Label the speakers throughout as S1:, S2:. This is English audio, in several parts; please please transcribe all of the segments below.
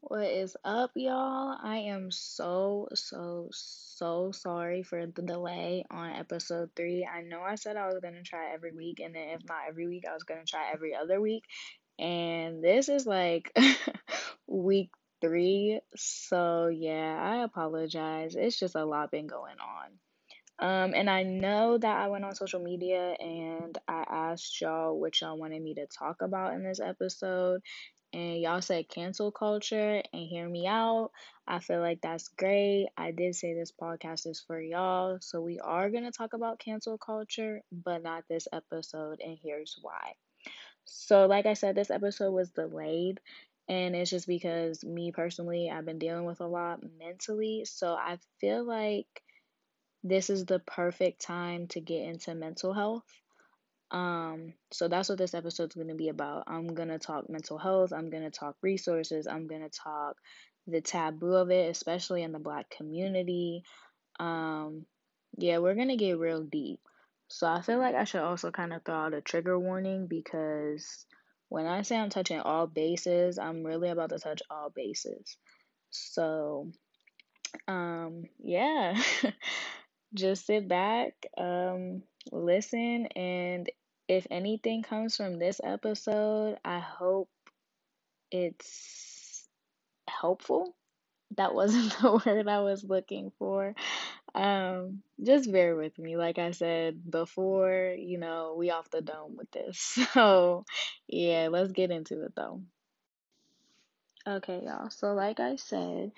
S1: What is up, y'all? I am so, so, so sorry for the delay on episode three. I know I said I was going to try every week, and then if not every week, I was going to try every other week. And this is like week three. So, yeah, I apologize. It's just a lot been going on. Um, and I know that I went on social media and I asked y'all what y'all wanted me to talk about in this episode and y'all said cancel culture and hear me out. I feel like that's great. I did say this podcast is for y'all. So we are going to talk about cancel culture, but not this episode. And here's why. So, like I said, this episode was delayed. And it's just because me personally, I've been dealing with a lot mentally. So I feel like this is the perfect time to get into mental health. Um, so that's what this episode's going to be about. I'm going to talk mental health, I'm going to talk resources, I'm going to talk the taboo of it, especially in the black community. Um, yeah, we're going to get real deep. So I feel like I should also kind of throw out a trigger warning because when I say I'm touching all bases, I'm really about to touch all bases. So um yeah, just sit back, um listen and if anything comes from this episode, I hope it's helpful. That wasn't the word I was looking for. Um, just bear with me. Like I said before, you know, we off the dome with this. So, yeah, let's get into it though. Okay, y'all. So, like I said,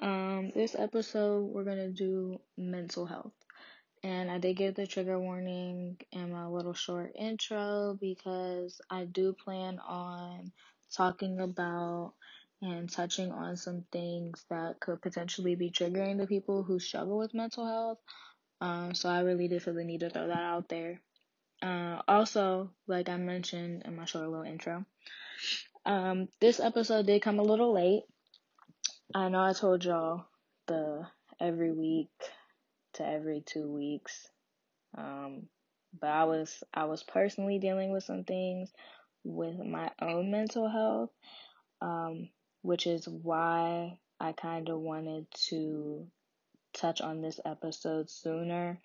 S1: um, this episode we're gonna do mental health. And I did give the trigger warning in my little short intro because I do plan on talking about and touching on some things that could potentially be triggering to people who struggle with mental health. Um, so I really did feel the need to throw that out there. Uh, also, like I mentioned in my short little intro, um, this episode did come a little late. I know I told y'all the every week to every two weeks. Um, but I was I was personally dealing with some things with my own mental health, um, which is why I kind of wanted to touch on this episode sooner.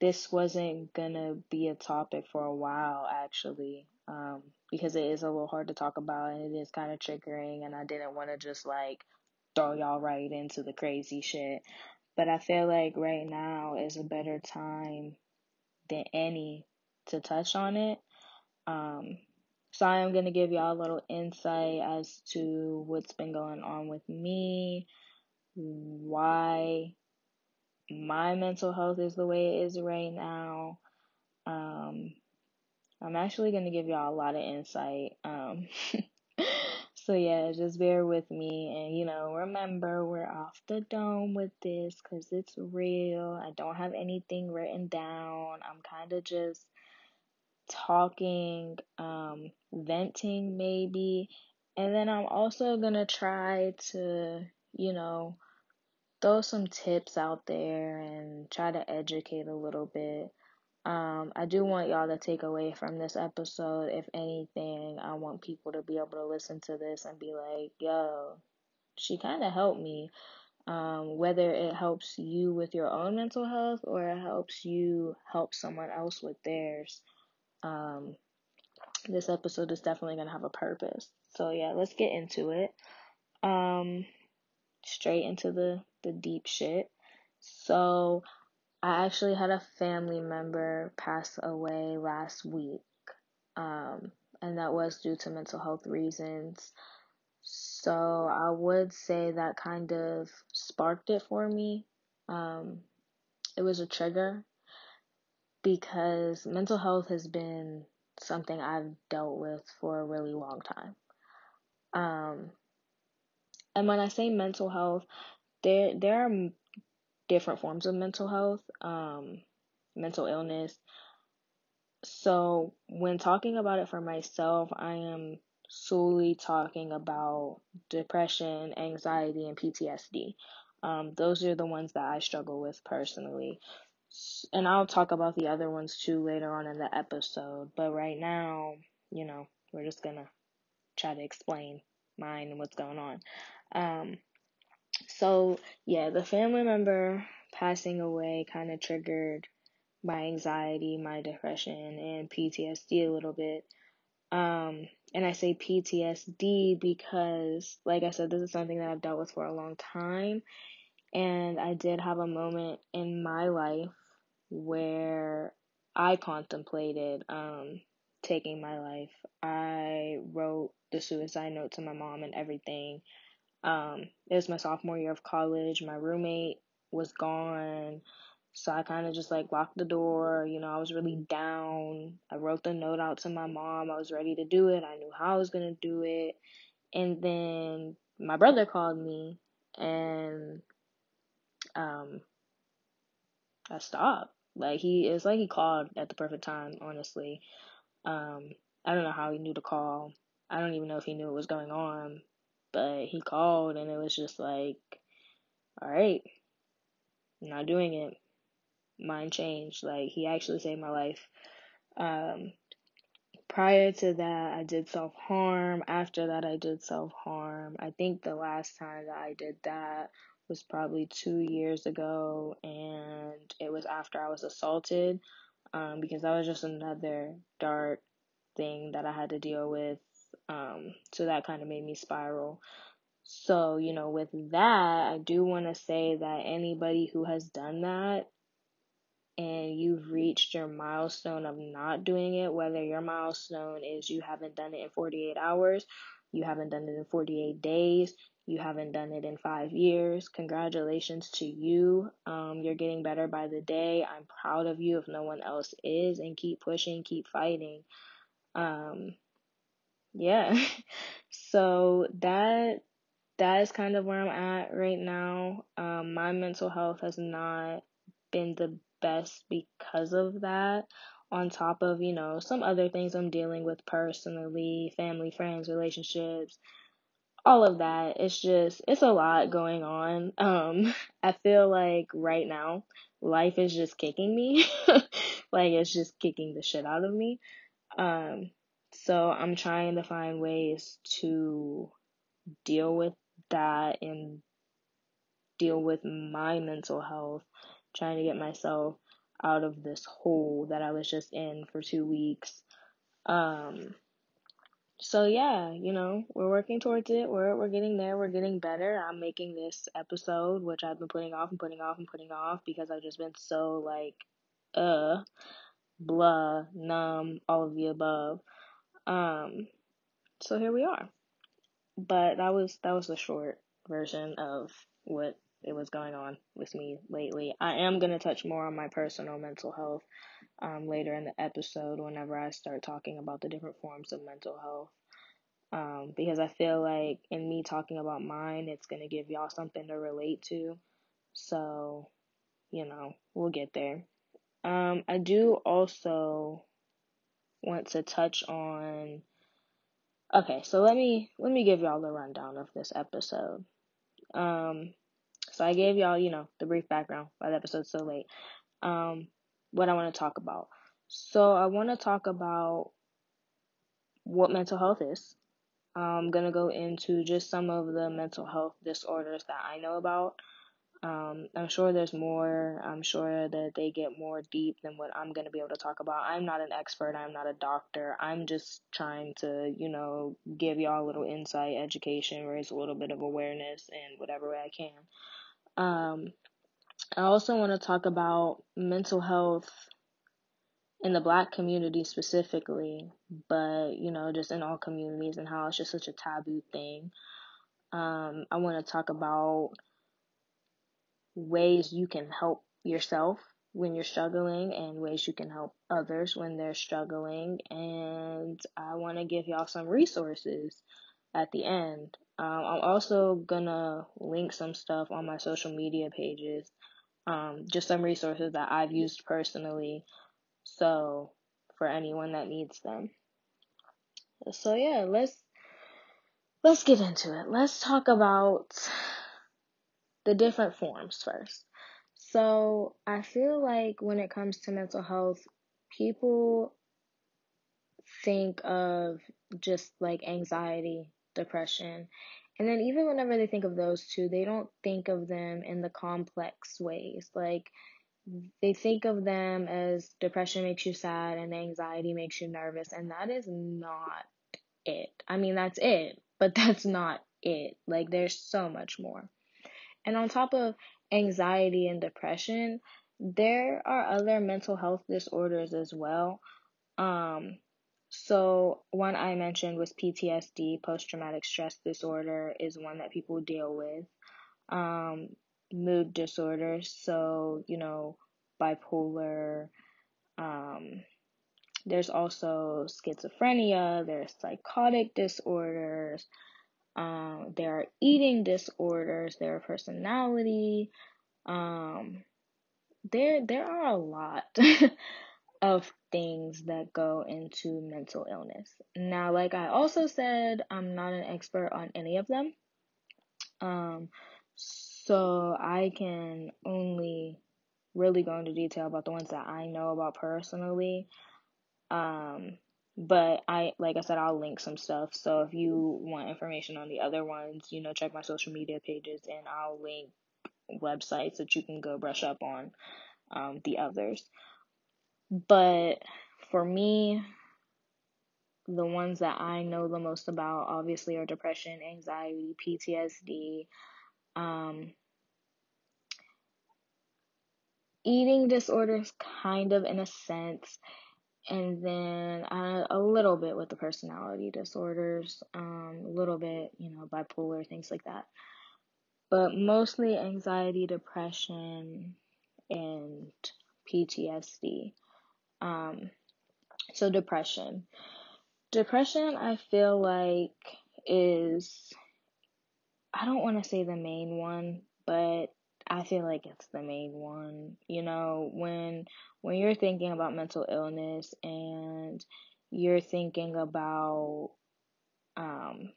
S1: This wasn't gonna be a topic for a while actually, um, because it is a little hard to talk about and it is kind of triggering, and I didn't want to just like throw y'all right into the crazy shit. But I feel like right now is a better time than any to touch on it. Um, so I am to give y'all a little insight as to what's been going on with me, why my mental health is the way it is right now. Um, I'm actually to give y'all a lot of insight. Um, So yeah, just bear with me and you know, remember we're off the dome with this cuz it's real. I don't have anything written down. I'm kind of just talking, um venting maybe. And then I'm also going to try to, you know, throw some tips out there and try to educate a little bit. Um, I do want y'all to take away from this episode, if anything, I want people to be able to listen to this and be like, yo, she kind of helped me. Um, whether it helps you with your own mental health or it helps you help someone else with theirs. Um, this episode is definitely going to have a purpose. So, yeah, let's get into it. Um, straight into the, the deep shit. So, I actually had a family member pass away last week, um, and that was due to mental health reasons. So I would say that kind of sparked it for me. Um, it was a trigger because mental health has been something I've dealt with for a really long time. Um, and when I say mental health, there there are different forms of mental health, um, mental illness. So, when talking about it for myself, I am solely talking about depression, anxiety, and PTSD. Um, those are the ones that I struggle with personally. and I'll talk about the other ones too later on in the episode. But right now, you know, we're just gonna try to explain mine and what's going on. Um, so yeah, the family member passing away kind of triggered my anxiety, my depression, and PTSD a little bit. Um, and I say PTSD because, like I said, this is something that I've dealt with for a long time. And I did have a moment in my life where I contemplated um, taking my life. I wrote the suicide note to my mom and everything. Um, it was my sophomore year of college. My roommate was gone. So I kind of just like locked the door. You know, I was really down. I wrote the note out to my mom. I was ready to do it. I knew how I was going to do it. And then my brother called me and um I stopped. Like he it's like he called at the perfect time, honestly. Um I don't know how he knew to call. I don't even know if he knew what was going on, but he called and it was just like all right. I'm not doing it mind changed. Like he actually saved my life. Um, prior to that, I did self harm. After that, I did self harm. I think the last time that I did that was probably two years ago, and it was after I was assaulted. Um, because that was just another dark thing that I had to deal with. Um, so that kind of made me spiral. So, you know, with that, I do want to say that anybody who has done that, and you've reached your milestone of not doing it, whether your milestone is you haven't done it in 48 hours, you haven't done it in 48 days, you haven't done it in five years, congratulations to you. Um, you're getting better by the day. I'm proud of you if no one else is, and keep pushing, keep fighting. Um, yeah. so that that is kind of where I'm at right now. Um, my mental health has not been the best because of that. On top of, you know, some other things I'm dealing with personally, family, friends, relationships, all of that. It's just, it's a lot going on. Um, I feel like right now, life is just kicking me. like, it's just kicking the shit out of me. Um, so I'm trying to find ways to deal with that and deal with my mental health trying to get myself out of this hole that I was just in for two weeks. Um, so yeah, you know, we're working towards it. We're we're getting there. We're getting better. I'm making this episode, which I've been putting off and putting off and putting off because I've just been so like, uh, blah, numb, all of the above. Um, so here we are. But that was that was the short version of what it was going on with me lately. I am going to touch more on my personal mental health um, later in the episode whenever I start talking about the different forms of mental health. Um, because I feel like in me talking about mine, it's going to give y'all something to relate to. So, you know, we'll get there. Um, I do also want to touch on okay so let me let me give y'all the rundown of this episode um so I gave y'all, you know, the brief background why the episode's so late. Um, what I want to talk about. So I want to talk about what mental health is. I'm gonna go into just some of the mental health disorders that I know about. Um, I'm sure there's more. I'm sure that they get more deep than what I'm gonna be able to talk about. I'm not an expert. I'm not a doctor. I'm just trying to, you know, give y'all a little insight, education, raise a little bit of awareness in whatever way I can. Um, I also want to talk about mental health in the black community specifically, but you know, just in all communities and how it's just such a taboo thing. Um, I want to talk about ways you can help yourself when you're struggling and ways you can help others when they're struggling. And I want to give y'all some resources at the end. Um, I'm also gonna link some stuff on my social media pages, um, just some resources that I've used personally. So for anyone that needs them. So yeah, let's let's get into it. Let's talk about the different forms first. So I feel like when it comes to mental health, people think of just like anxiety, depression. And then even whenever they think of those two, they don't think of them in the complex ways. Like they think of them as depression makes you sad and anxiety makes you nervous, and that is not it. I mean, that's it, but that's not it. Like there's so much more. And on top of anxiety and depression, there are other mental health disorders as well. Um, so one I mentioned was PTSD, post traumatic stress disorder, is one that people deal with. Um, mood disorders, so you know, bipolar. Um, there's also schizophrenia. There's psychotic disorders. Um, there are eating disorders. There are personality. Um, there there are a lot of things that go into mental illness. Now, like I also said, I'm not an expert on any of them. Um, so I can only really go into detail about the ones that I know about personally. Um, but I, like I said, I'll link some stuff. So if you want information on the other ones, you know, check my social media pages and I'll link websites that you can go brush up on um, the others. But for me, the ones that I know the most about obviously are depression, anxiety, PTSD, um, eating disorders, kind of in a sense, and then uh, a little bit with the personality disorders, um, a little bit, you know, bipolar, things like that. But mostly anxiety, depression, and PTSD. Um, so depression. Depression, I feel like, is, I don't want to say the main one, but I feel like it's the main one. You know, when when you're thinking about mental illness and you're thinking about um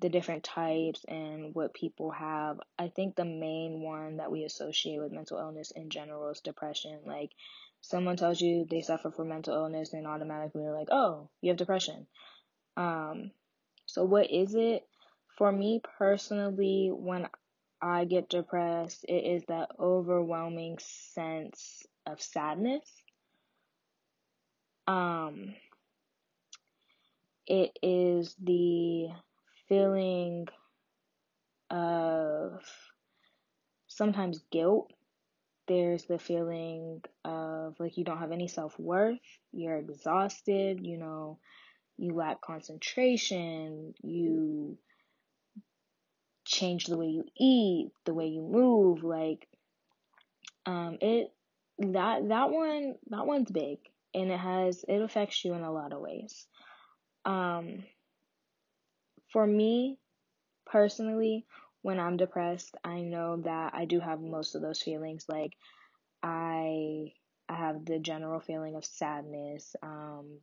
S1: the different types and what people have, I think the main one that we associate with mental illness in general is depression. Like someone tells you they suffer from mental illness, and automatically you're like, oh, you have depression. Um, so what is it? For me personally, when I get depressed, it is that overwhelming sense of sadness. Um, it is the feeling of sometimes guilt. There's the feeling of like you don't have any self worth, you're exhausted, you know, you lack concentration, you change the way you eat, the way you move, like um it that that one that one's big and it has it affects you in a lot of ways. Um for me personally, when I'm depressed, I know that I do have most of those feelings. Like I I have the general feeling of sadness. Um,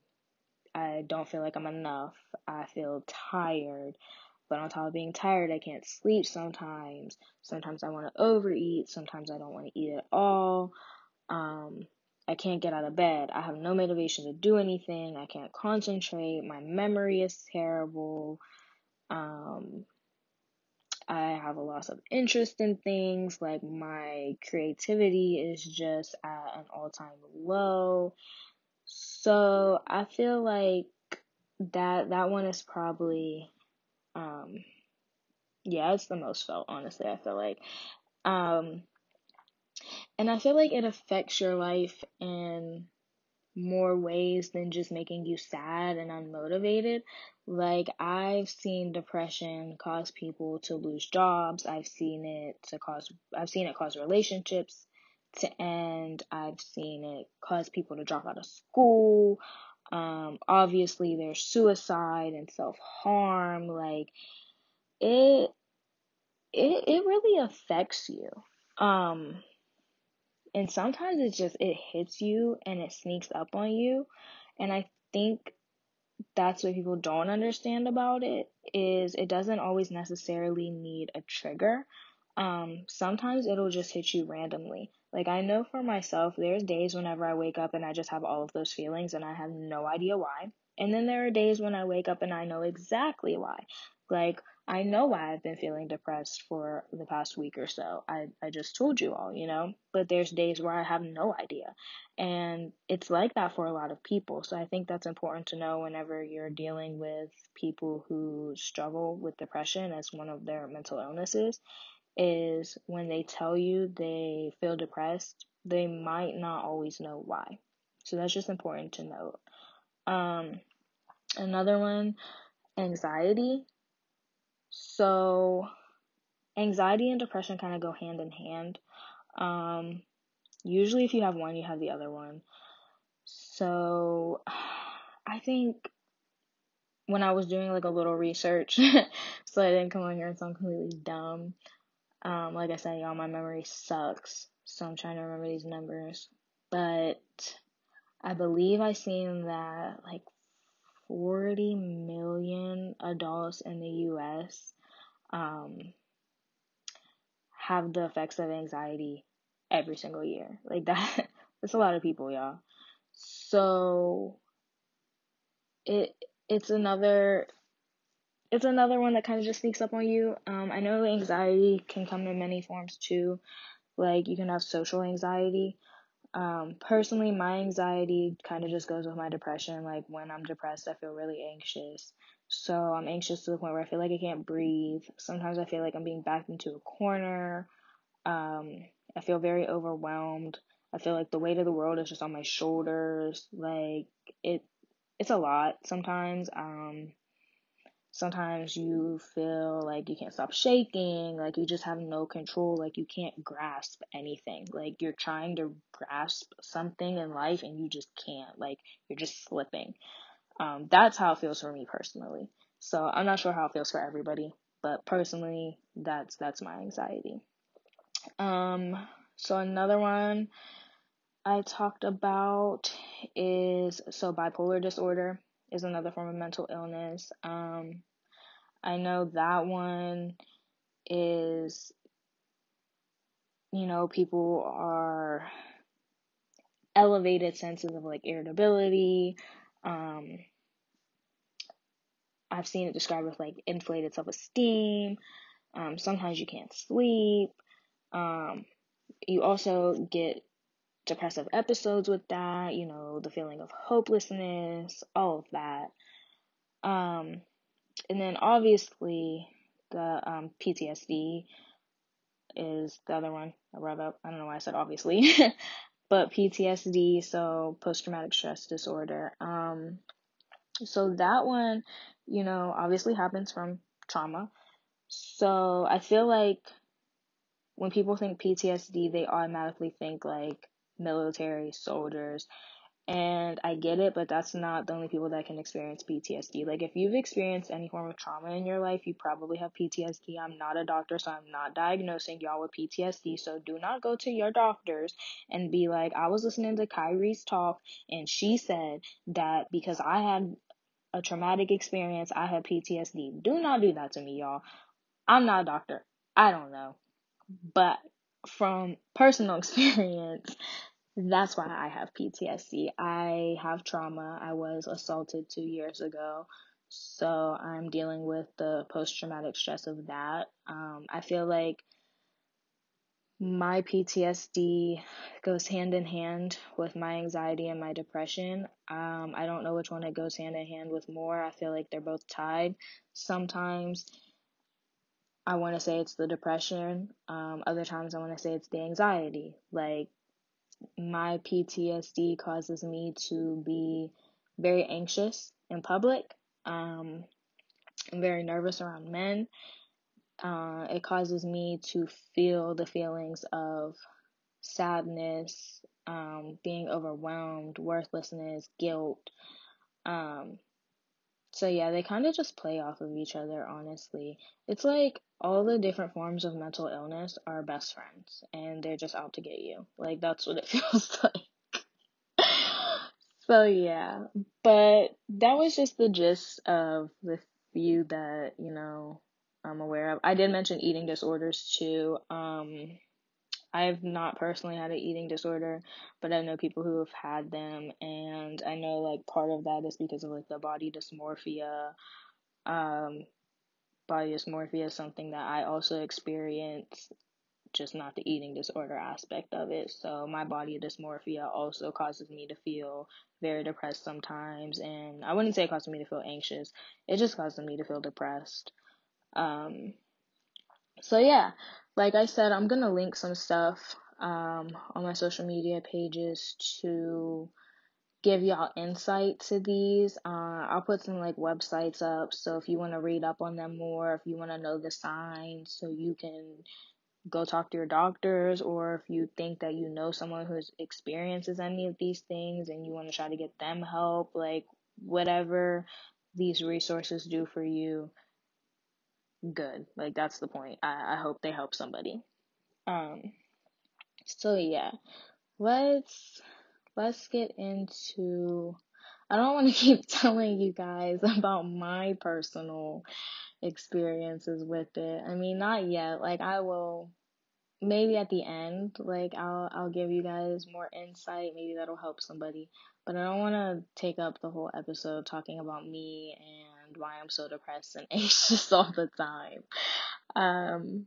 S1: I don't feel like I'm enough. I feel tired. But on top of being tired, I can't sleep sometimes. Sometimes I want to overeat. Sometimes I don't want to eat at all. Um, I can't get out of bed. I have no motivation to do anything. I can't concentrate. My memory is terrible. Um, I have a loss of interest in things. Like my creativity is just at an all time low. So I feel like that that one is probably um yeah, it's the most felt, honestly, I feel like. Um and I feel like it affects your life in more ways than just making you sad and unmotivated. Like, I've seen depression cause people to lose jobs. I've seen it to cause, I've seen it cause relationships to end. I've seen it cause people to drop out of school. Um, obviously there's suicide and self-harm. Like, it, it, it really affects you. Um, and sometimes it just it hits you and it sneaks up on you and i think that's what people don't understand about it is it doesn't always necessarily need a trigger um sometimes it'll just hit you randomly Like, I know for myself, there's days whenever I wake up and I just have all of those feelings and I have no idea why. And then there are days when I wake up and I know exactly why. Like, I know why I've been feeling depressed for the past week or so. I, I just told you all, you know? But there's days where I have no idea. And it's like that for a lot of people. So I think that's important to know whenever you're dealing with people who struggle with depression as one of their mental illnesses is when they tell you they feel depressed, they might not always know why. So that's just important to note. Um, another one, anxiety. So, anxiety and depression kind of go hand in hand. Um, usually, if you have one, you have the other one. So, I think when I was doing like a little research, so I didn't come on here and sound completely dumb. Um, like I said, y'all, my memory sucks, so I'm trying to remember these numbers. But I believe I seen that like 40 million adults in the US um, have the effects of anxiety every single year. Like that, that's a lot of people, y'all. So it it's another it's another one that kind of just sneaks up on you. Um, I know anxiety can come in many forms too. Like you can have social anxiety, um, personally, my anxiety kind of just goes with my depression. Like when I'm depressed, I feel really anxious. So I'm anxious to the point where I feel like I can't breathe. Sometimes I feel like I'm being backed into a corner. Um, I feel very overwhelmed. I feel like the weight of the world is just on my shoulders. Like it, it's a lot sometimes. Um, sometimes you feel like you can't stop shaking, like you just have no control, like you can't grasp anything. Like you're trying to grasp something in life and you just can't. Like you're just slipping. Um, that's how it feels for me personally. So I'm not sure how it feels for everybody, but personally, that's that's my anxiety. Um, so another one I talked about is so bipolar disorder is another form of mental illness. Um, I know that one is, you know, people are elevated senses of like irritability. Um, I've seen it described with like inflated self esteem. Um, sometimes you can't sleep. Um, you also get depressive episodes with that, you know, the feeling of hopelessness, all of that. Um, and then obviously the um, PTSD is the other one I brought up. I don't know why I said obviously, but PTSD, so post traumatic stress disorder. Um, so that one, you know, obviously happens from trauma. So I feel like when people think PTSD, they automatically think like military soldiers. And I get it, but that's not the only people that can experience PTSD. Like, if you've experienced any form of trauma in your life, you probably have PTSD. I'm not a doctor, so I'm not diagnosing y'all with PTSD. So do not go to your doctors and be like, I was listening to Kyrie's talk, and she said that because I had a traumatic experience, I had PTSD. Do not do that to me, y'all. I'm not a doctor. I don't know. But from personal experience, that's why I have PTSD. I have trauma. I was assaulted two years ago. So I'm dealing with the post traumatic stress of that. Um, I feel like my PTSD goes hand in hand with my anxiety and my depression. Um, I don't know which one it goes hand in hand with more. I feel like they're both tied. Sometimes I want to say it's the depression. Um, other times I want to say it's the anxiety. Like my PTSD causes me to be very anxious in public. Um, I'm very nervous around men. Uh, it causes me to feel the feelings of sadness, um, being overwhelmed, worthlessness, guilt. Um, so yeah, they kind of just play off of each other, honestly. It's like all the different forms of mental illness are best friends and they're just out to get you. Like that's what it feels like. so yeah, but that was just the gist of the few that, you know, I'm aware of. I did mention eating disorders too. Um I've not personally had an eating disorder, but I know people who have had them, and I know like part of that is because of like the body dysmorphia. Um, body dysmorphia is something that I also experience, just not the eating disorder aspect of it. So my body dysmorphia also causes me to feel very depressed sometimes, and I wouldn't say it causes me to feel anxious. It just causes me to feel depressed. Um, so yeah, like I said, I'm gonna link some stuff um, on my social media pages to give y'all insight to these. Uh, I'll put some like websites up, so if you want to read up on them more, if you want to know the signs, so you can go talk to your doctors, or if you think that you know someone who experiences any of these things and you want to try to get them help, like whatever these resources do for you, good. Like that's the point. I, I hope they help somebody. Um so yeah. Let's let's get into I don't want to keep telling you guys about my personal experiences with it. I mean, not yet. Like I will maybe at the end, like I'll I'll give you guys more insight. Maybe that'll help somebody. But I don't want to take up the whole episode talking about me and why I'm so depressed and anxious all the time. Um,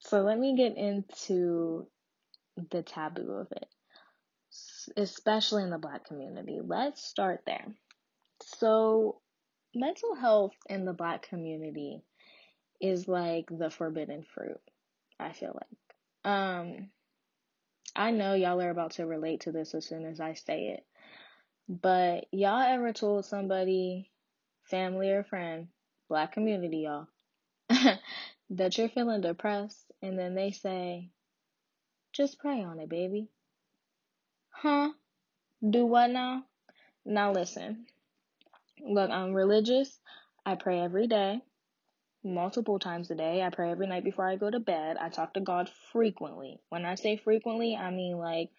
S1: so let me get into the taboo of it, especially in the black community. Let's start there. So, mental health in the black community is like the forbidden fruit, I feel like. Um, I know y'all are about to relate to this as soon as I say it. But y'all ever told somebody, family or friend, black community, y'all, that you're feeling depressed and then they say, just pray on it, baby. Huh? Do what now? Now listen. Look, I'm religious. I pray every day, multiple times a day. I pray every night before I go to bed. I talk to God frequently. When I say frequently, I mean like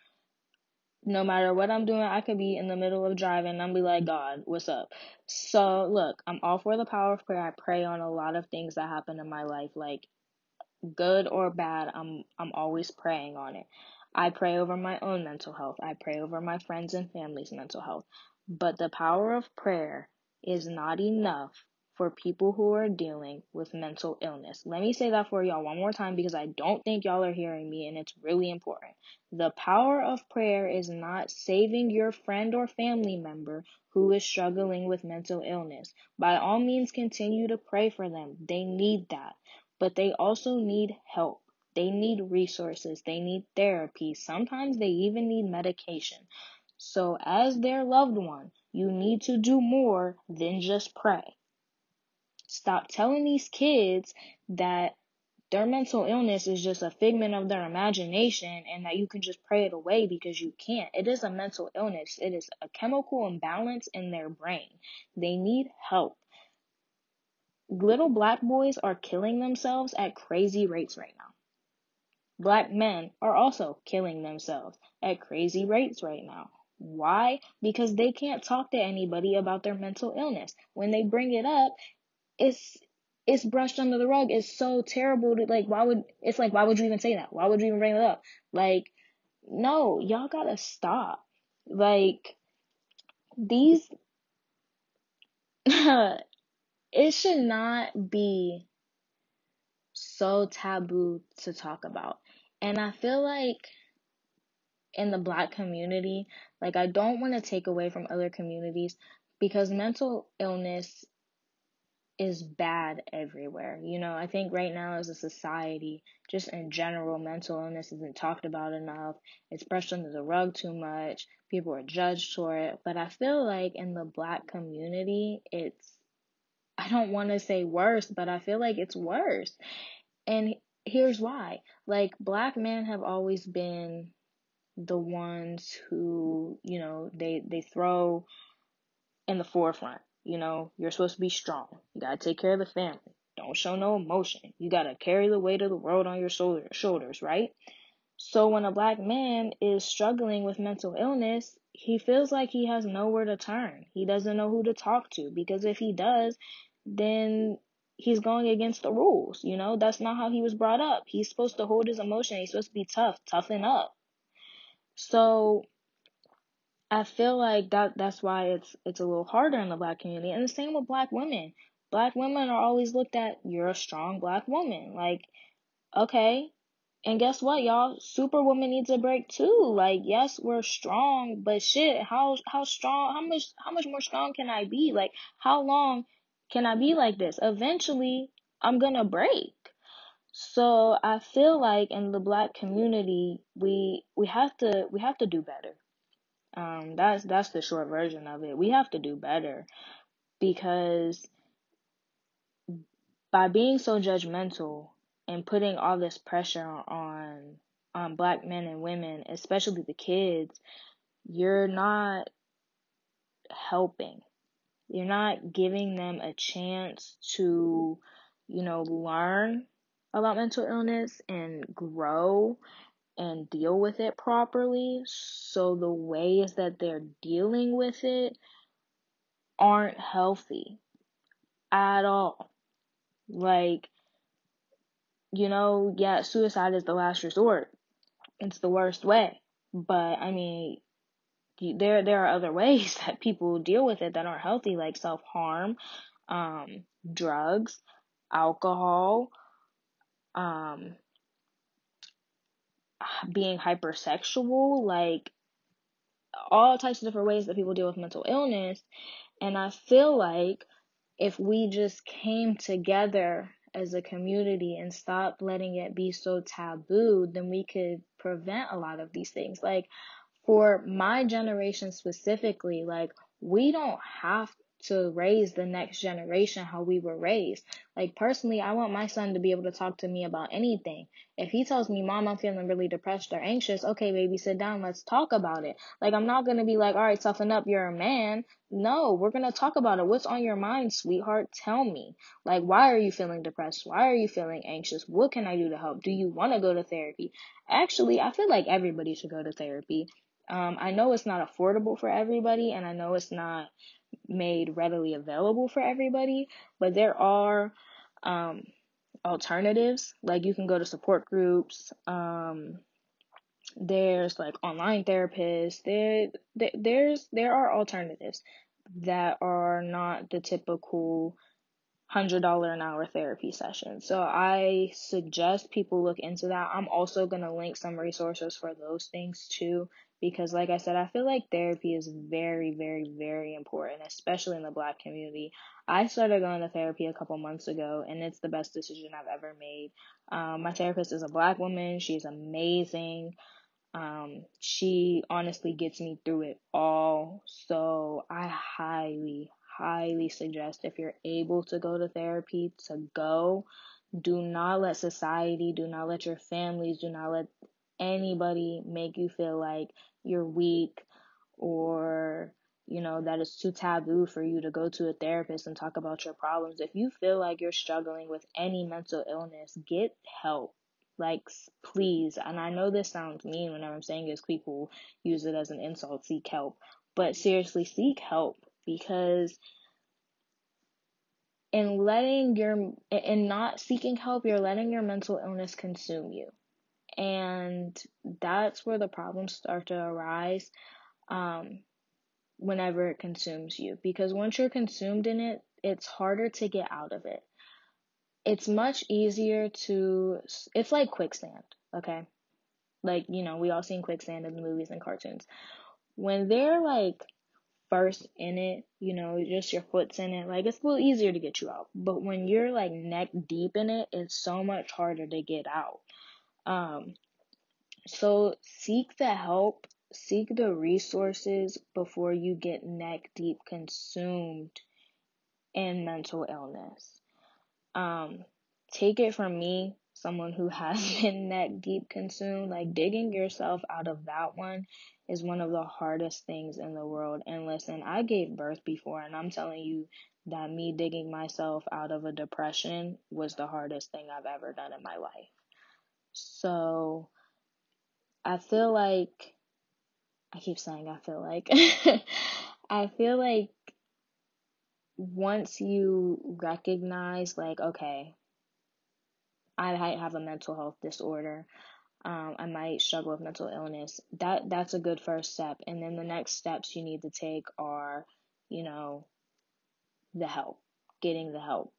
S1: no matter what I'm doing, I could be in the middle of driving and I'm be like, God, what's up? So look, I'm all for the power of prayer. I pray on a lot of things that happen in my life, like good or bad. I'm I'm always praying on it. I pray over my own mental health. I pray over my friends and family's mental health. But the power of prayer is not enough for people who are dealing with mental illness. Let me say that for y'all one more time because I don't think y'all are hearing me and it's really important. The power of prayer is not saving your friend or family member who is struggling with mental illness. By all means, continue to pray for them. They need that. But they also need help. They need resources. They need therapy. Sometimes they even need medication. So, as their loved one, you need to do more than just pray. Stop telling these kids that their mental illness is just a figment of their imagination and that you can just pray it away because you can't. It is a mental illness. It is a chemical imbalance in their brain. They need help. Little black boys are killing themselves at crazy rates right now. Black men are also killing themselves at crazy rates right now. Why? Because they can't talk to anybody about their mental illness. When they bring it up, it's it's brushed under the rug. It's so terrible to like why would it's like why would you even say that? Why would you even bring it up? Like no, y'all gotta stop. Like these it should not be so taboo to talk about. And I feel like in the black community, like I don't want to take away from other communities because mental illness is bad everywhere. You know, I think right now as a society, just in general, mental illness isn't talked about enough. It's brushed under the rug too much. People are judged for it. But I feel like in the black community, it's, I don't want to say worse, but I feel like it's worse. And here's why. Like, black men have always been the ones who, you know, they, they throw in the forefront you know, you're supposed to be strong. You gotta take care of the family. Don't show no emotion. You gotta carry the weight of the world on your shoulder, shoulders, right? So when a black man is struggling with mental illness, he feels like he has nowhere to turn. He doesn't know who to talk to because if he does, then he's going against the rules. You know, that's not how he was brought up. He's supposed to hold his emotion. He's supposed to be tough, toughen up. So I feel like that that's why it's it's a little harder in the black community. And the same with black women. Black women are always looked at, you're a strong black woman. Like, okay. And guess what, y'all? Superwoman needs a break too. Like, yes, we're strong, but shit, how how strong how much how much more strong can I be? Like, how long can I be like this? Eventually I'm gonna break. So I feel like in the black community we we have to we have to do better. Um, that's that's the short version of it. We have to do better because by being so judgmental and putting all this pressure on on black men and women, especially the kids, you're not helping. You're not giving them a chance to, you know, learn about mental illness and grow and deal with it properly. So the ways that they're dealing with it aren't healthy at all. Like, you know, yeah, suicide is the last resort. It's the worst way. But I mean, there there are other ways that people deal with it that aren't healthy, like self harm, um, drugs, alcohol, um, being hypersexual, like all types of different ways that people deal with mental illness. And I feel like if we just came together as a community and stopped letting it be so taboo, then we could prevent a lot of these things. Like for my generation specifically, like we don't have to raise the next generation how we were raised. Like personally, I want my son to be able to talk to me about anything. If he tells me, "Mom, I'm feeling really depressed or anxious," okay, baby, sit down, let's talk about it. Like I'm not going to be like, "All right, toughen up, you're a man." No, we're going to talk about it. What's on your mind, sweetheart? Tell me. Like why are you feeling depressed? Why are you feeling anxious? What can I do to help? Do you want to go to therapy? Actually, I feel like everybody should go to therapy. Um, I know it's not affordable for everybody, and I know it's not made readily available for everybody, but there are um, alternatives. Like you can go to support groups. Um, there's like online therapists. There, there, there's there are alternatives that are not the typical hundred dollar an hour therapy session. So I suggest people look into that. I'm also gonna link some resources for those things too because like I said, I feel like therapy is very, very, very important, especially in the black community. I started going to therapy a couple months ago and it's the best decision I've ever made. Um, my therapist is a black woman. She's amazing. Um, she honestly gets me through it all. So I highly, highly suggest if you're able to go to therapy to go. Do not let society, do not let your families, do not let anybody make you feel like you're weak or you know that it's too taboo for you to go to a therapist and talk about your problems. If you feel like you're struggling with any mental illness get help. Like please. And i know this sounds mean whenever i'm saying this. People use it as an insult. Seek help. But seriously seek help because in letting your in not seeking help you're letting your mental illness consume you and that's where the problems start to arise um, whenever it consumes you. Because once you're consumed in it, it's harder to get out of it. It's much easier to, it's like quicksand, okay? Like, you know, we all seen quicksand in the movies and cartoons. When they're like first in it, you know, just your foot's in it, like it's a little easier to get you out. But when you're like neck deep in it, it's so much harder to get out. Um, so seek the help, seek the resources before you get neck deep consumed in mental illness. Um, take it from me, someone who has been neck deep consumed, like digging yourself out of that one is one of the hardest things in the world. And listen, I gave birth before, and I'm telling you that me digging myself out of a depression was the hardest thing I've ever done in my life. So I feel like I keep saying I feel like I feel like once you recognize, like, okay, I might have a mental health disorder, um, I might struggle with mental illness. That that's a good first step. And then the next steps you need to take are, you know, the help, getting the help.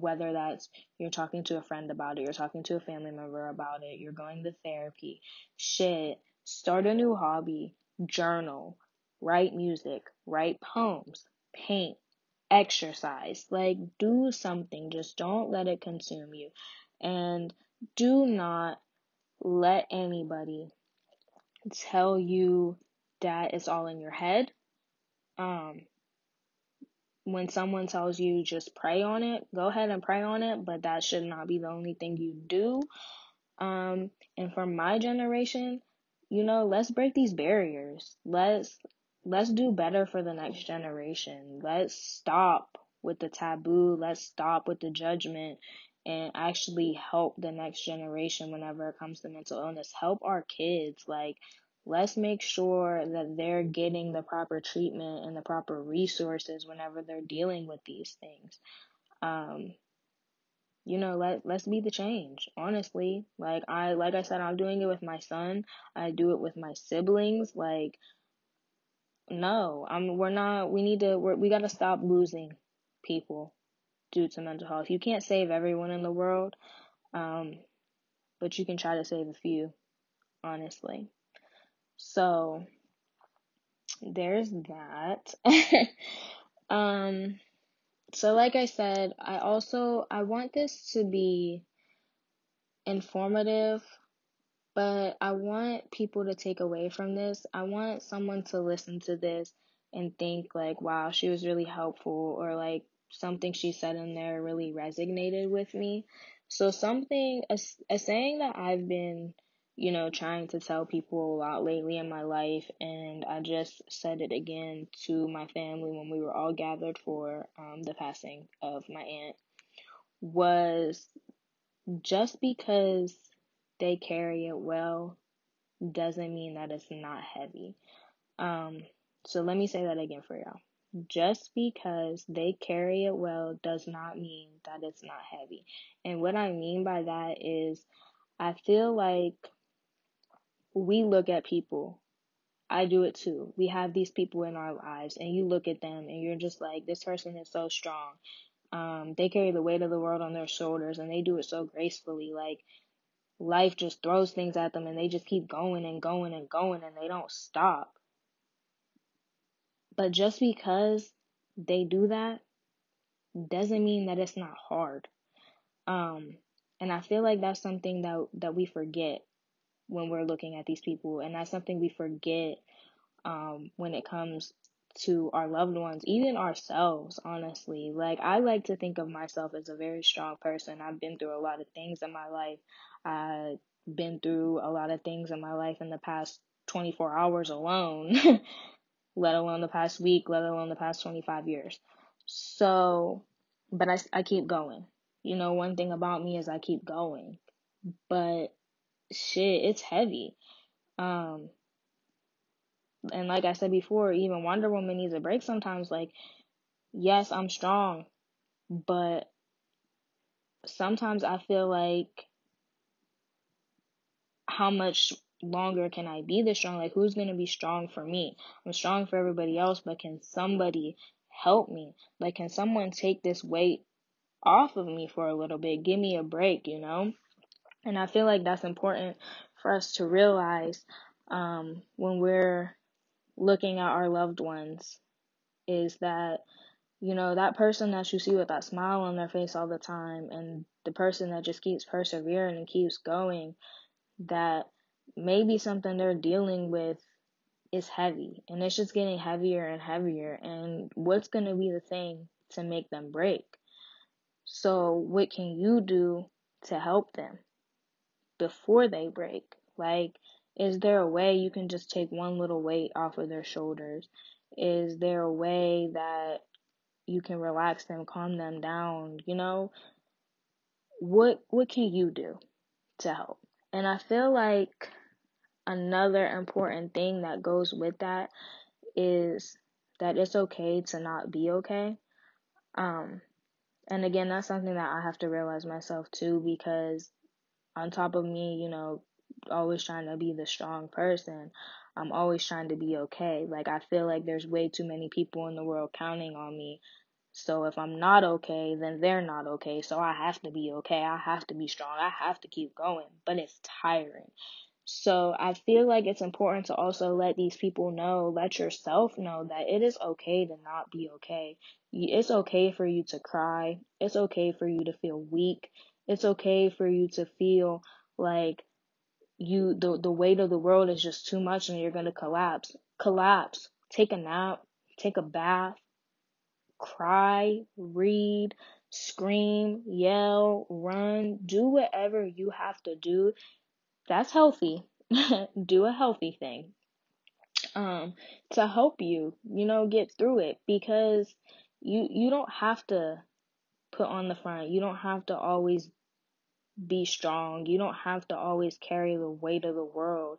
S1: Whether that's you're talking to a friend about it, you're talking to a family member about it, you're going to therapy. Shit, start a new hobby, journal, write music, write poems, paint, exercise. Like, do something. Just don't let it consume you. And do not let anybody tell you that it's all in your head. Um, when someone tells you just pray on it, go ahead and pray on it, but that should not be the only thing you do. Um, and for my generation, you know, let's break these barriers. Let's let's do better for the next generation. Let's stop with the taboo. Let's stop with the judgment and actually help the next generation whenever it comes to mental illness. Help our kids. Like, let's make sure that they're getting the proper treatment and the proper resources whenever they're dealing with these things. Um, you know, let let's be the change. Honestly, like I like I said, I'm doing it with my son. I do it with my siblings. Like, no, I'm. We're not. We need to. We're, we got to stop losing people due to mental health. You can't save everyone in the world, um, but you can try to save a few, honestly. So there's that. um, so like I said, I also I want this to be informative but I want people to take away from this. I want someone to listen to this and think like, wow, she was really helpful or like something she said in there really resonated with me. So something a, a saying that I've been, you know, trying to tell people a lot lately in my life and I just said it again to my family when we were all gathered for um, the passing of my aunt was just because they carry it well doesn't mean that it's not heavy. Um, so let me say that again for y'all. Just because they carry it well does not mean that it's not heavy. And what I mean by that is, I feel like we look at people. I do it too. We have these people in our lives, and you look at them and you're just like, this person is so strong. Um, they carry the weight of the world on their shoulders and they do it so gracefully. Like, life just throws things at them and they just keep going and going and going and they don't stop. But just because they do that doesn't mean that it's not hard. Um, and I feel like that's something that that we forget when we're looking at these people, and that's something we forget um, when it comes to our loved ones, even ourselves, honestly. Like, I like to think of myself as a very strong person. I've been through a lot of things in my life. I've been through a lot of things in my life in the past 24 hours alone, let alone the past week, let alone the past 25 years. So, but I, I keep going. You know, one thing about me is I keep going. But shit, it's heavy. Um, and like I said before, even Wonder Woman needs a break sometimes. Like, yes, I'm strong, but sometimes I feel like how much longer can I be this strong? Like, who's going to be strong for me? I'm strong for everybody else, but can somebody help me? Like, can someone take this weight off of me for a little bit? Give me a break, you know? And I feel like that's important for us to realize um, when we're looking at our loved ones is that you know that person that you see with that smile on their face all the time and the person that just keeps persevering and keeps going that maybe something they're dealing with is heavy and it's just getting heavier and heavier. And what's going to be the thing to make them break? So what can you do to help them before they break like is there a way you can just take one little weight off of their shoulders? Is there a way that you can relax them, calm them down, you know? What what can you do to help? And I feel like another important thing that goes with that is that it's okay to not be okay. Um, and again, that's something that I have to realize myself too, because on top of me, you know, always trying to be the strong person, I'm always trying to be okay. Like, I feel like there's way too many people in the world counting on me. So if I'm not okay, then they're not okay. So I have to be okay. I have to be strong. I have to keep going. But it's tiring. So I feel like it's important to also let these people know, let yourself know that it is okay to not be okay. It's okay for you to cry. It's okay for you to feel weak. It's okay for you to feel like you the the weight of the world is just too much and you're going to collapse. Collapse. Take a nap, take a bath, cry, read, scream, yell, run, do whatever you have to do that's healthy. do a healthy thing. Um, to help you, you know, get through it because you you don't have to put on the front. You don't have to always be strong. You don't have to always carry the weight of the world.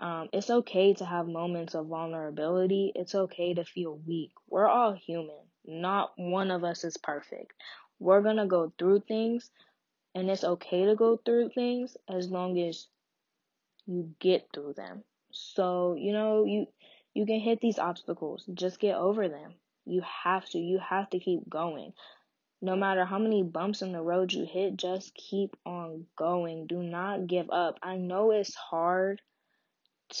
S1: Um, it's okay to have moments of vulnerability. It's okay to feel weak. We're all human. Not one of us is perfect. We're gonna go through things, and it's okay to go through things as long as you get through them. So, you know, you you can hit these obstacles. Just get over them. You have to. You have to keep going. No matter how many bumps in the road you hit, just keep on going. Do not give up. I know it's hard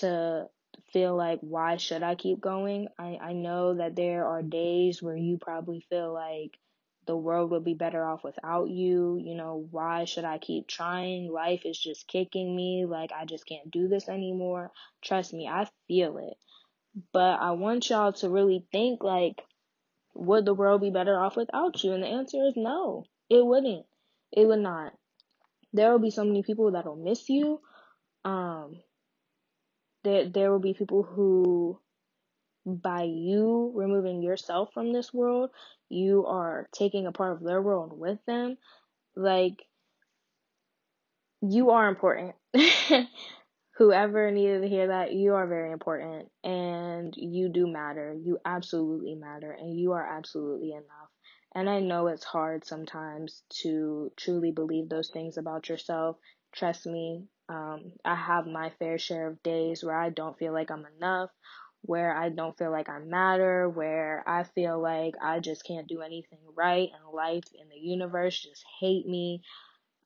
S1: to feel like why should I keep going? I I know that there are days where you probably feel like the world would be better off without you. You know, why should I keep trying? Life is just kicking me. Like, I just can't do this anymore. Trust me, I feel it. But I want y'all to really think, like, would the world be better off without you? And the answer is no, it wouldn't. It would not. There will be so many people that'll miss you. Um, there, there will be people who by you removing yourself from this world, you are taking a part of their world with them. Like, you are important. Whoever needed to hear that, you are very important and you do matter. You absolutely matter and you are absolutely enough. And I know it's hard sometimes to truly believe those things about yourself. Trust me, um, I have my fair share of days where I don't feel like I'm enough where I don't feel like I matter, where I feel like I just can't do anything right and life and the universe just hate me.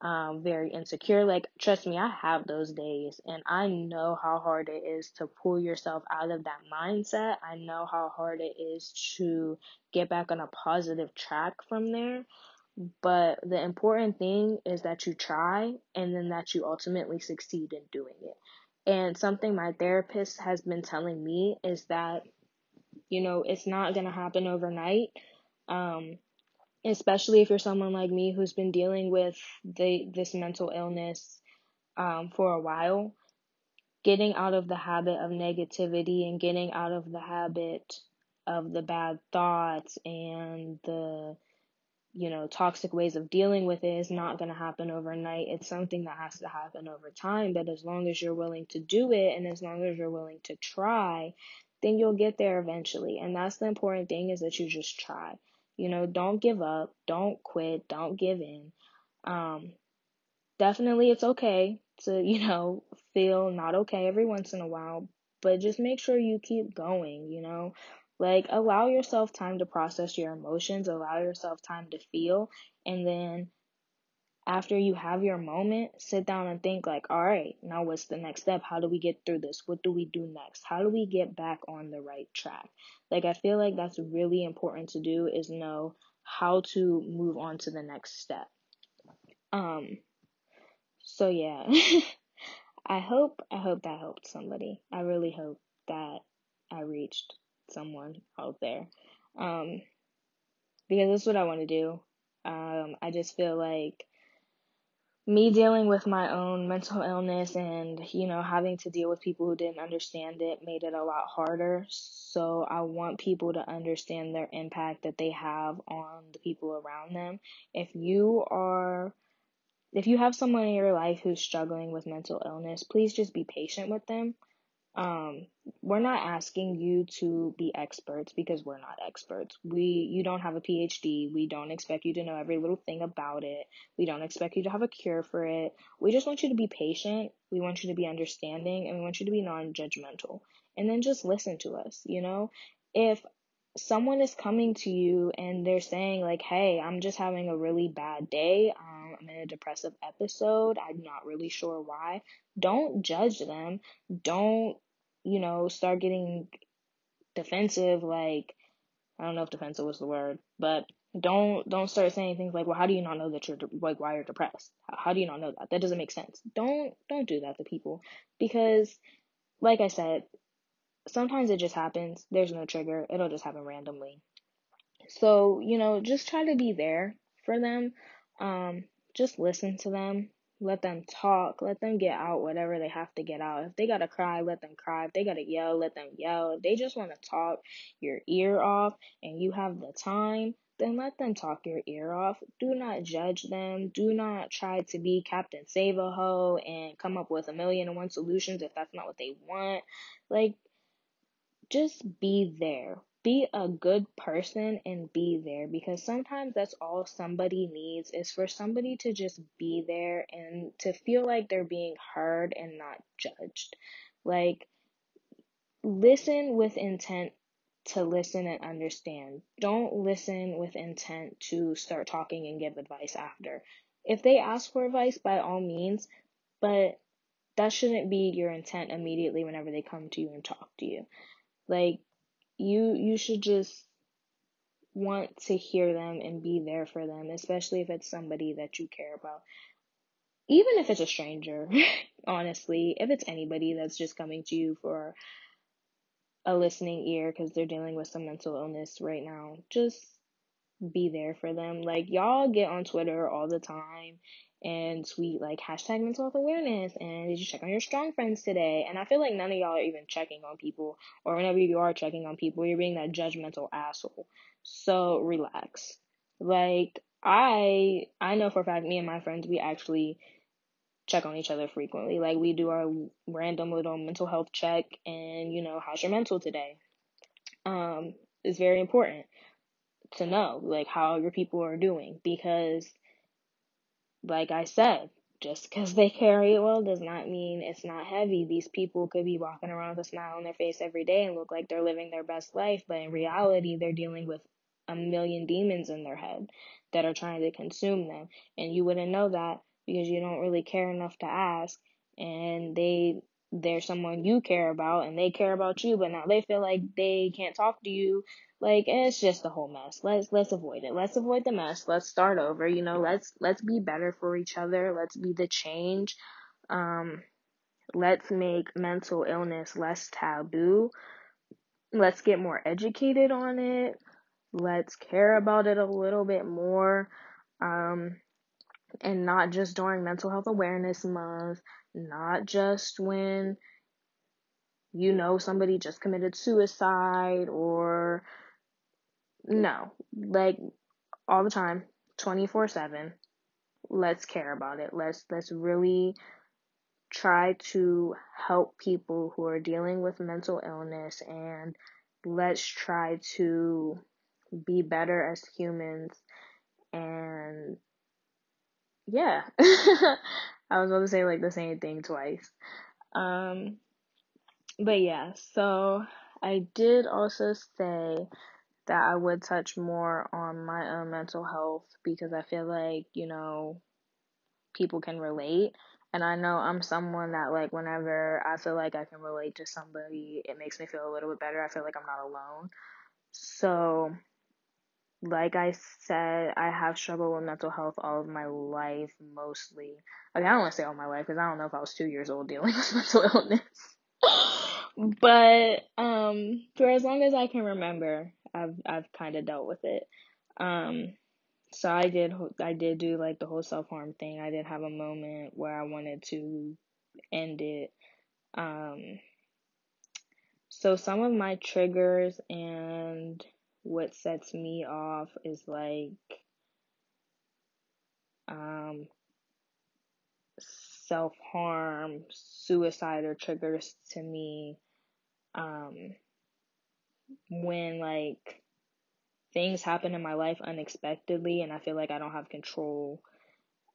S1: Um, very insecure. Like, trust me, I have those days and I know how hard it is to pull yourself out of that mindset. I know how hard it is to get back on a positive track from there. But the important thing is that you try and then that you ultimately succeed in doing it. And something my therapist has been telling me is that, you know, it's not going to happen overnight. Um, especially if you're someone like me who's been dealing with the, this mental illness um, for a while. Getting out of the habit of negativity and getting out of the habit of the bad thoughts and the you know, toxic ways of dealing with it is not going to happen overnight. It's something that has to happen over time. But as long as you're willing to do it and as long as you're willing to try, then you'll get there eventually. And that's the important thing is that you just try. You know, don't give up, don't quit, don't give in. Um, definitely it's okay to, you know, feel not okay every once in a while, but just make sure you keep going, you know. Like, allow yourself time to process your emotions, allow yourself time to feel, and then after you have your moment, sit down and think, like, all right, now what's the next step? How do we get through this? What do we do next? How do we get back on the right track? Like, I feel like that's really important to do is know how to move on to the next step. Um, so yeah, I hope, I hope that helped somebody. I really hope that I reached someone out there. Um, because that's what I want to do. Um, I just feel like me dealing with my own mental illness and, you know, having to deal with people who didn't understand it made it a lot harder. So I want people to understand their impact that they have on the people around them. If you are, if you have someone in your life who's struggling with mental illness, please just be patient with them um, we're not asking you to be experts because we're not experts. We you don't have a PhD. We don't expect you to know every little thing about it. We don't expect you to have a cure for it. We just want you to be patient. We want you to be understanding and we want you to be non-judgmental. And then just listen to us, you know? If someone is coming to you and they're saying like, "Hey, I'm just having a really bad day. Um, I'm in a depressive episode. I'm not really sure why." Don't judge them. Don't you know, start getting defensive, like I don't know if defensive was the word, but don't don't start saying things like, "Well, how do you not know that you're like why you're depressed? How, how do you not know that? That doesn't make sense." Don't don't do that to people because, like I said, sometimes it just happens. There's no trigger. It'll just happen randomly. So you know, just try to be there for them. Um, just listen to them. Let them talk. Let them get out whatever they have to get out. If they gotta cry, let them cry. If they gotta yell, let them yell. If they just wanna talk your ear off and you have the time, then let them talk your ear off. Do not judge them. Do not try to be Captain Save a Ho and come up with a million and one solutions if that's not what they want. Like, just be there be a good person and be there because sometimes that's all somebody needs is for somebody to just be there and to feel like they're being heard and not judged. Like, listen with intent to listen and understand. Don't listen with intent to start talking and give advice after. If they ask for advice, by all means, but that shouldn't be your intent immediately whenever they come to you and talk to you. Like, you you should just want to hear them and be there for them, especially if it's somebody that you care about. Even if it's a stranger, honestly, if it's anybody that's just coming to you for a listening ear because they're dealing with some mental illness right now, just be there for them. Like, y'all get on Twitter all the time and tweet like hashtag mental health awareness and did you check on your strong friends today? And I feel like none of y'all are even checking on people or whenever you are checking on people, you're being that judgmental asshole. So relax. Like I I know for a fact me and my friends we actually check on each other frequently. Like we do our random little mental health check and you know, how's your mental today? Um, it's very important to know like how your people are doing because like I said, just because they carry it well does not mean it's not heavy. These people could be walking around with a smile on their face every day and look like they're living their best life, but in reality, they're dealing with a million demons in their head that are trying to consume them. And you wouldn't know that because you don't really care enough to ask. And they they're someone you care about and they care about you, but now they feel like they can't talk to you. Like it's just a whole mess. Let's let's avoid it. Let's avoid the mess. Let's start over. You know, let's let's be better for each other. Let's be the change. Um, let's make mental illness less taboo. Let's get more educated on it. Let's care about it a little bit more. Um, and not just during mental health awareness month, not just when you know somebody just committed suicide or no, like all the time, 24/7. Let's care about it. Let's let's really try to help people who are dealing with mental illness and let's try to be better as humans and yeah. I was about to say like the same thing twice. Um but yeah, so I did also say that I would touch more on my own mental health because I feel like, you know, people can relate. And I know I'm someone that, like, whenever I feel like I can relate to somebody, it makes me feel a little bit better. I feel like I'm not alone. So, like I said, I have struggled with mental health all of my life, mostly. Okay, I don't want to say all my life because I don't know if I was two years old dealing with mental illness. but um, for as long as I can remember, I've I've kind of dealt with it. Um, so I did I did do like the whole self harm thing. I did have a moment where I wanted to end it. Um, so some of my triggers and what sets me off is like um self harm, suicide are triggers to me. um, when like things happen in my life unexpectedly and I feel like I don't have control.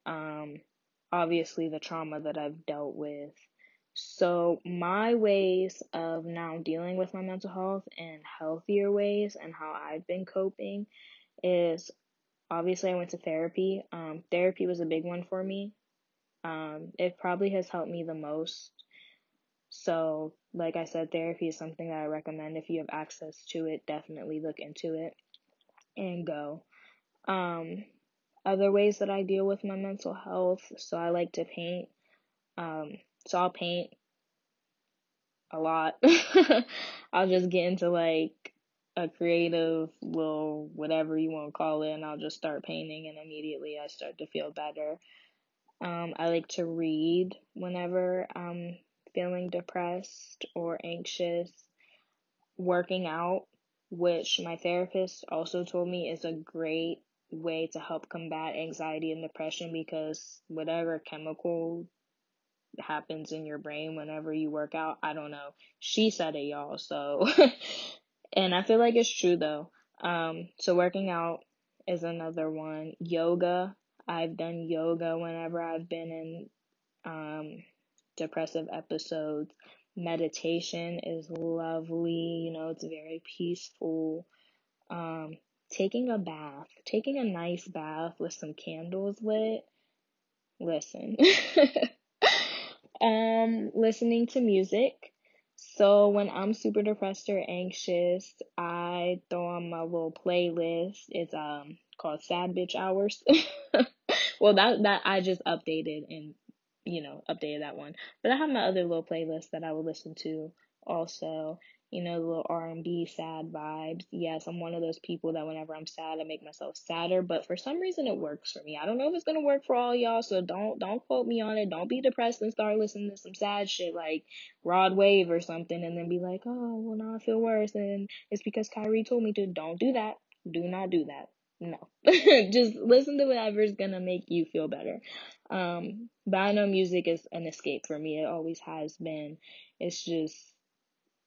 S1: Um, obviously, the trauma that I've dealt with. So, my ways of now dealing with my mental health in healthier ways and how I've been coping is obviously I went to therapy. Um, therapy was a big one for me. Um, it probably has helped me the most. So, like I said, therapy is something that I recommend. If you have access to it, definitely look into it and go. Um, other ways that I deal with my mental health. So I like to paint. Um, so I'll paint a lot. I'll just get into like a creative little whatever you want to call it, and I'll just start painting, and immediately I start to feel better. Um, I like to read whenever I'm feeling depressed or anxious. Working out, which my therapist also told me is a great way to help combat anxiety and depression because whatever chemical happens in your brain whenever you work out, I don't know. She said it, y'all. So, and I feel like it's true though. Um, so working out is another one. Yoga. I've done yoga whenever I've been in um, depressive episodes. Meditation is lovely. You know, it's very peaceful. Um, taking a bath, taking a nice bath with some candles lit. Listen. um, listening to music. So when I'm super depressed or anxious, I throw on my little playlist. It's um called Sad Bitch Hours. well, that that I just updated and you know updated that one. But I have my other little playlist that I will listen to also you know, the little R&B sad vibes. Yes, I'm one of those people that whenever I'm sad, I make myself sadder, but for some reason it works for me. I don't know if it's to work for all y'all, so don't don't quote me on it. Don't be depressed and start listening to some sad shit like Rod Wave or something and then be like, "Oh, well now I feel worse and it's because Kyrie told me to." Don't do that. Do not do that. No. Just listen to whatever's to make you feel better. Um, but I know music is an escape for me. It always has been. It's just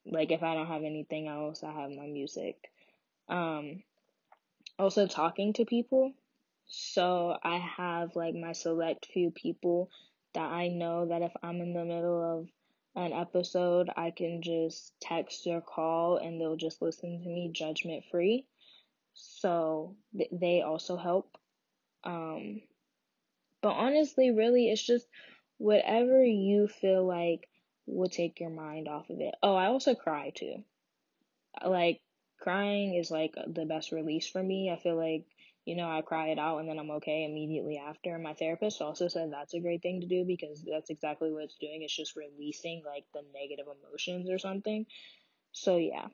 S1: like if I don't have anything else, I have my music. Um also talking to people. So I have like my select few people that I know that if I'm in the middle of an episode, I can just text or call and they'll just listen to me judgment free. So th- they also help. Um, but honestly, really, it's just whatever you feel like will take your mind off of it. Oh, I also cry too. Like crying is like the best release for me. I feel like you know, I cry it out and then I'm okay immediately after. My therapist also said that's a great thing to do because that's exactly what it's doing. It's just releasing like the negative emotions or something. So yeah.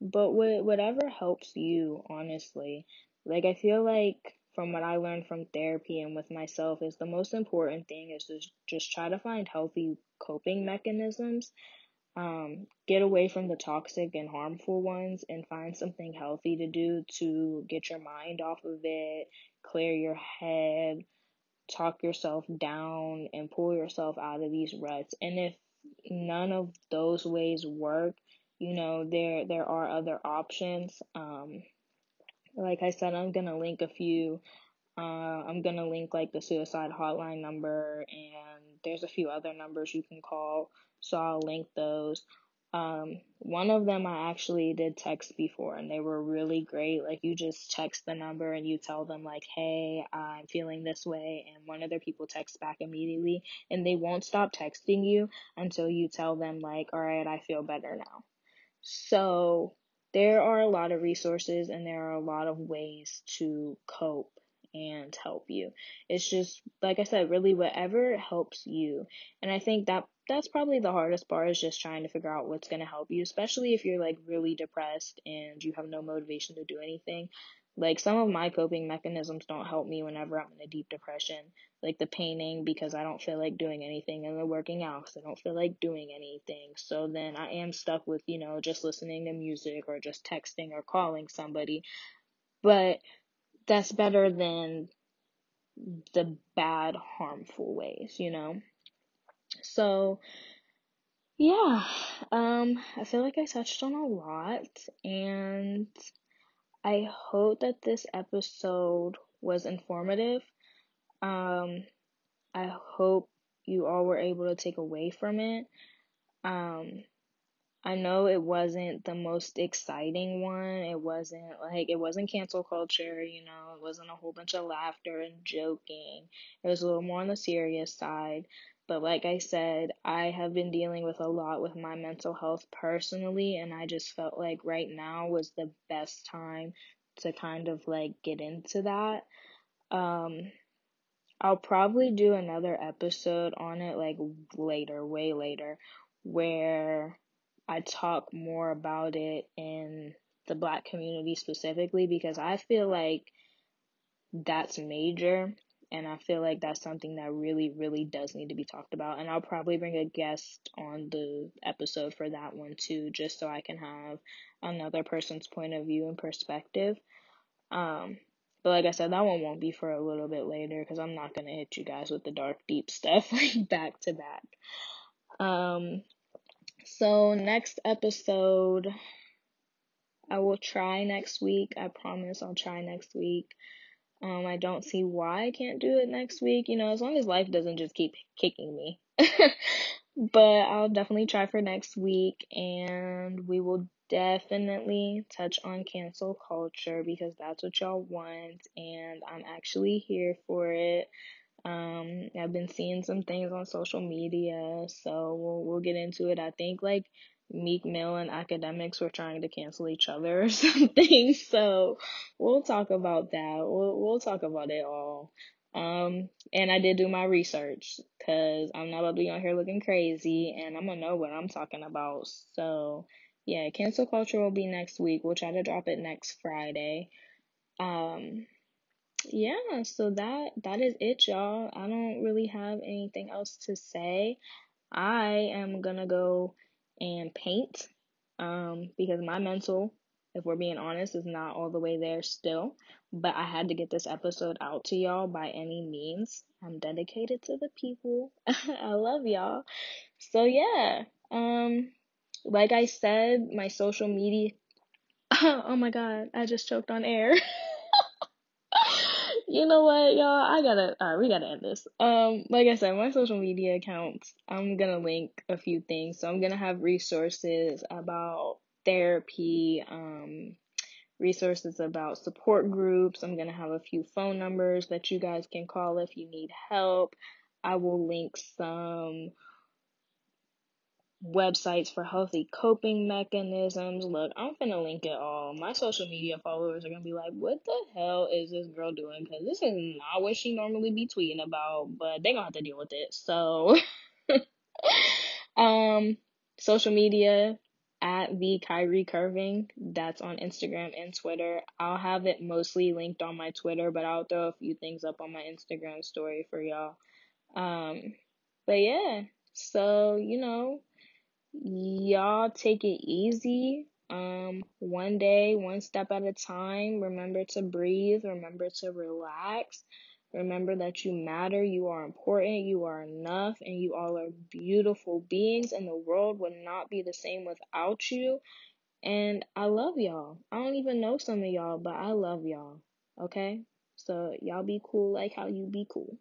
S1: But what whatever helps you, honestly. Like I feel like from what I learned from therapy and with myself is the most important thing is to just try to find healthy coping mechanisms. Um, get away from the toxic and harmful ones and find something healthy to do to get your mind off of it, clear your head, talk yourself down, and pull yourself out of these ruts. And if none of those ways work, you know, there there are other options. Um, like I said, I'm gonna link a few. Uh, I'm gonna link like the suicide hotline number, and there's a few other numbers you can call. So I'll link those. Um, one of them I actually did text before, and they were really great. Like you just text the number and you tell them like, "Hey, I'm feeling this way," and one of their people texts back immediately, and they won't stop texting you until you tell them like, "All right, I feel better now." So there are a lot of resources and there are a lot of ways to cope and help you. It's just like I said, really whatever helps you. And I think that that's probably the hardest part is just trying to figure out what's going to help you, especially if you're like really depressed and you have no motivation to do anything. Like some of my coping mechanisms don't help me whenever I'm in a deep depression, like the painting because I don't feel like doing anything and the working out because I don't feel like doing anything. So then I am stuck with, you know, just listening to music or just texting or calling somebody. But that's better than the bad, harmful ways, you know? So yeah, um, I feel like I touched on a lot, and I hope that this episode was informative. Um, I hope you all were able to take away from it. Um, I know it wasn't the most exciting one. It wasn't like it wasn't cancel culture, you know, it wasn't a whole bunch of laughter and joking. It was a little more on the serious side. But like I said, I have been dealing with a lot with my mental health personally, and I just felt like right now was the best time to kind of like get into that. Um, I'll probably do another episode on it like later, way later, where I talk more about it in the black community specifically because I feel like that's major and I feel like that's something that really, really does need to be talked about. And I'll probably bring a guest on the episode for that one too, just so I can have another person's point of view and perspective. Um, but like I said, that one won't be for a little bit later because I'm not gonna hit you guys with the dark, deep stuff like back to back. Um, so next episode, I will try next week. I promise I'll try next week. Um, I don't see why I can't do it next week. You know, as long as life doesn't just keep kicking me. but I'll definitely try for next week, and we will definitely touch on cancel culture because that's what y'all want, and I'm actually here for it. Um, I've been seeing some things on social media, so we'll we'll get into it. I think like Meek Mill and Akademiks were trying to cancel each other or something. So we'll talk about that. We'll we'll talk about it all. Um, and I did do my research because I'm not about to be on here looking crazy, and I'm gonna know what I'm talking about. So yeah, cancel culture will be next week. We'll try to drop it next Friday. Um, yeah, so that that is it, y'all. I don't really have anything else to say. I am gonna go and paint um because my mental, if we're being honest, is not all the way there still. But I had to get this episode out to y'all by any means. I'm dedicated to the people. I love y'all. So yeah, um like I said, my social media Oh my god, I just choked on air. you know what, y'all? I gotta, alright, we gotta end this. Um, like I said, my social media accounts, I'm gonna link a few things. So I'm gonna have resources about therapy, um, resources about support groups. I'm gonna have a few phone numbers that you guys can call if you need help. I will link some websites for healthy coping mechanisms. Look, I'm gonna link it all. My social media followers are gonna be like, what the hell is this girl doing? Because this is not what she normally be tweeting about, but they gonna have to deal with it. So, um, social media at the Kyrie Curving. That's on Instagram and Twitter. I'll have it mostly linked on my Twitter, but I'll throw a few things up on my Instagram story for y'all. Um, but yeah, so you know, y'all take it easy. Um, one day, one step at a time. Remember to breathe. Remember to relax. Remember that you matter. You are important. You are enough. And you all are beautiful beings. And the world would not be the same without you. And I love y'all. I don't even know some of y'all, but I love y'all. Okay? So y'all be cool like how you be cool.